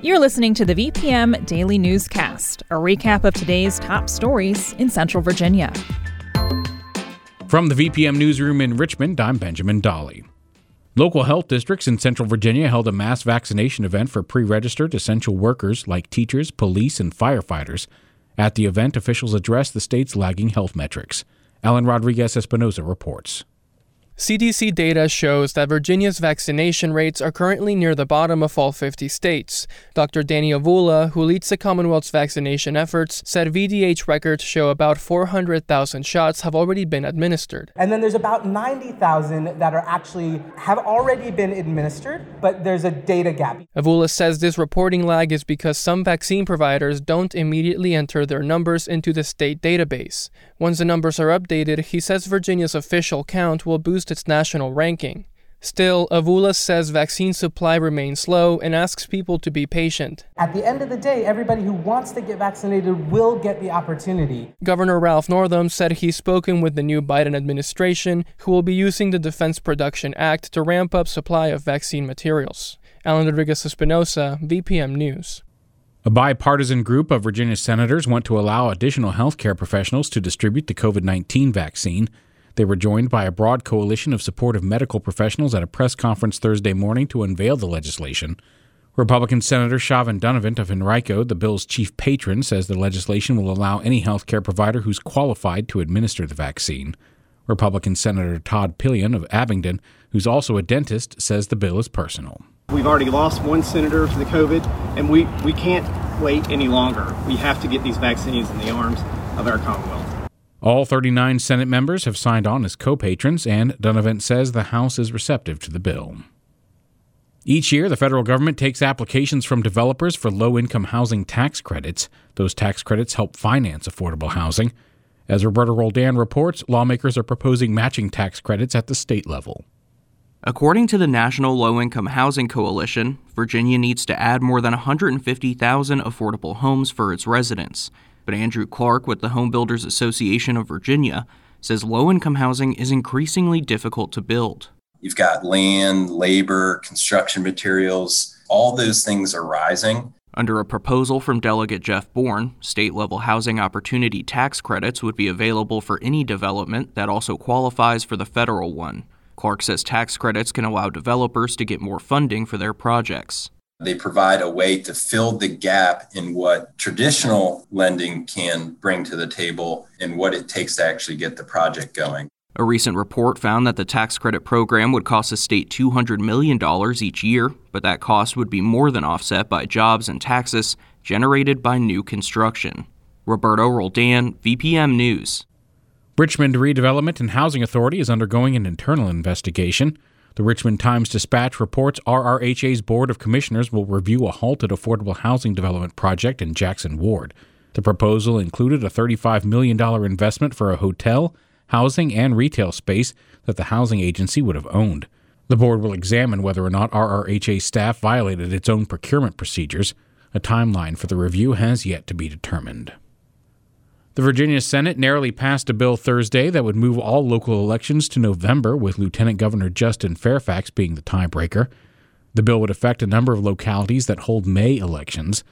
You're listening to the VPM Daily Newscast, a recap of today's top stories in Central Virginia. From the VPM Newsroom in Richmond, I'm Benjamin Dolly. Local health districts in Central Virginia held a mass vaccination event for pre registered essential workers like teachers, police, and firefighters. At the event, officials addressed the state's lagging health metrics. Alan Rodriguez Espinoza reports. CDC data shows that Virginia's vaccination rates are currently near the bottom of all 50 states. Dr. Danny Avula, who leads the Commonwealth's vaccination efforts, said VDH records show about 400,000 shots have already been administered. And then there's about 90,000 that are actually have already been administered, but there's a data gap. Avula says this reporting lag is because some vaccine providers don't immediately enter their numbers into the state database. Once the numbers are updated, he says Virginia's official count will boost its national ranking. Still, Avula says vaccine supply remains slow and asks people to be patient. At the end of the day, everybody who wants to get vaccinated will get the opportunity. Governor Ralph Northam said he's spoken with the new Biden administration, who will be using the Defense Production Act to ramp up supply of vaccine materials. Alan Rodriguez Espinoza, VPM News. A bipartisan group of Virginia senators want to allow additional healthcare professionals to distribute the COVID 19 vaccine. They were joined by a broad coalition of supportive medical professionals at a press conference Thursday morning to unveil the legislation. Republican Senator Siobhan Dunnavant of Henrico, the bill's chief patron, says the legislation will allow any healthcare provider who's qualified to administer the vaccine. Republican Senator Todd Pillion of Abingdon, who's also a dentist, says the bill is personal. We've already lost one senator to the COVID, and we, we can't wait any longer. We have to get these vaccines in the arms of our Commonwealth. All 39 Senate members have signed on as co patrons, and Dunnavant says the House is receptive to the bill. Each year, the federal government takes applications from developers for low income housing tax credits. Those tax credits help finance affordable housing. As Roberto Roldan reports, lawmakers are proposing matching tax credits at the state level. According to the National Low Income Housing Coalition, Virginia needs to add more than 150,000 affordable homes for its residents. But Andrew Clark with the Home Builders Association of Virginia says low income housing is increasingly difficult to build. You've got land, labor, construction materials, all those things are rising. Under a proposal from Delegate Jeff Bourne, state level housing opportunity tax credits would be available for any development that also qualifies for the federal one. Clark says tax credits can allow developers to get more funding for their projects. They provide a way to fill the gap in what traditional lending can bring to the table and what it takes to actually get the project going. A recent report found that the tax credit program would cost the state $200 million each year, but that cost would be more than offset by jobs and taxes generated by new construction. Roberto Roldan, VPM News. Richmond Redevelopment and Housing Authority is undergoing an internal investigation. The Richmond Times Dispatch reports RRHA's Board of Commissioners will review a halted affordable housing development project in Jackson Ward. The proposal included a $35 million investment for a hotel, housing, and retail space that the housing agency would have owned. The board will examine whether or not RRHA staff violated its own procurement procedures. A timeline for the review has yet to be determined. The Virginia Senate narrowly passed a bill Thursday that would move all local elections to November, with Lieutenant Governor Justin Fairfax being the tiebreaker. The bill would affect a number of localities that hold May elections.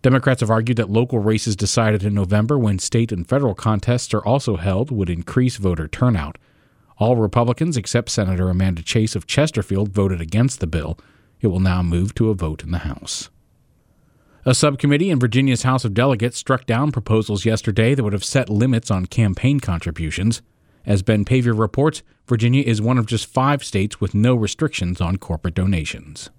Democrats have argued that local races decided in November, when state and federal contests are also held, would increase voter turnout. All Republicans except Senator Amanda Chase of Chesterfield voted against the bill. It will now move to a vote in the House. A subcommittee in Virginia's House of Delegates struck down proposals yesterday that would have set limits on campaign contributions. As Ben Paviour reports, Virginia is one of just five states with no restrictions on corporate donations.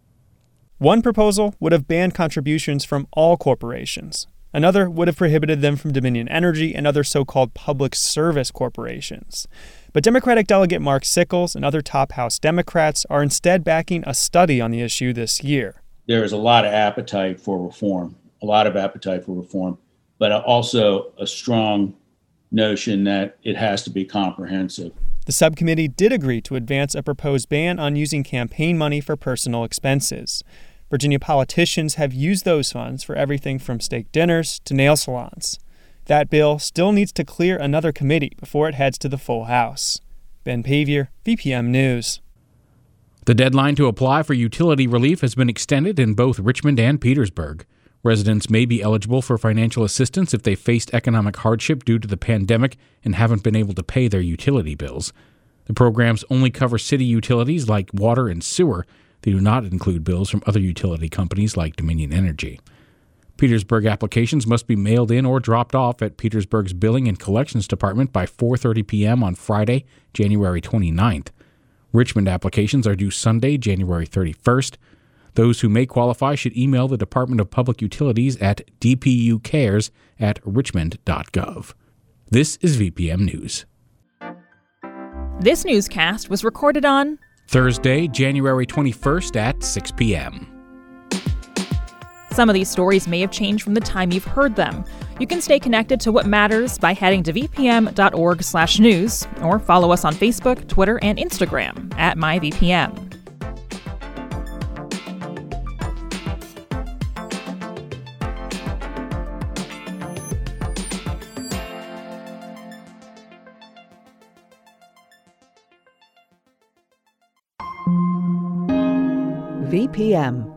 One proposal would have banned contributions from all corporations. Another would have prohibited them from Dominion Energy and other so called public service corporations. But Democratic Delegate Mark Sickles and other top House Democrats are instead backing a study on the issue this year there is a lot of appetite for reform a lot of appetite for reform, but also a strong notion that it has to be comprehensive. The subcommittee did agree to advance a proposed ban on using campaign money for personal expenses. Virginia politicians have used those funds for everything from steak dinners to nail salons. That bill still needs to clear another committee before it heads to the full House. Ben Paviour, VPM News. The deadline to apply for utility relief has been extended in both Richmond and Petersburg. Residents may be eligible for financial assistance if they faced economic hardship due to the pandemic and haven't been able to pay their utility bills. The programs only cover city utilities like water and sewer. They do not include bills from other utility companies like Dominion Energy. Petersburg applications must be mailed in or dropped off at Petersburg's Billing and Collections Department by 4:30 p.m. on Friday, January 29th. Richmond applications are due Sunday, January 31st. Those who may qualify should email the Department of Public Utilities at dpucares at richmond.gov. This is VPM News. This newscast was recorded on Thursday, January 21st at 6 p.m. Some of these stories may have changed from the time you've heard them. You can stay connected to what matters by heading to vpm.org/news or follow us on Facebook, Twitter, and Instagram at myvpm. VPM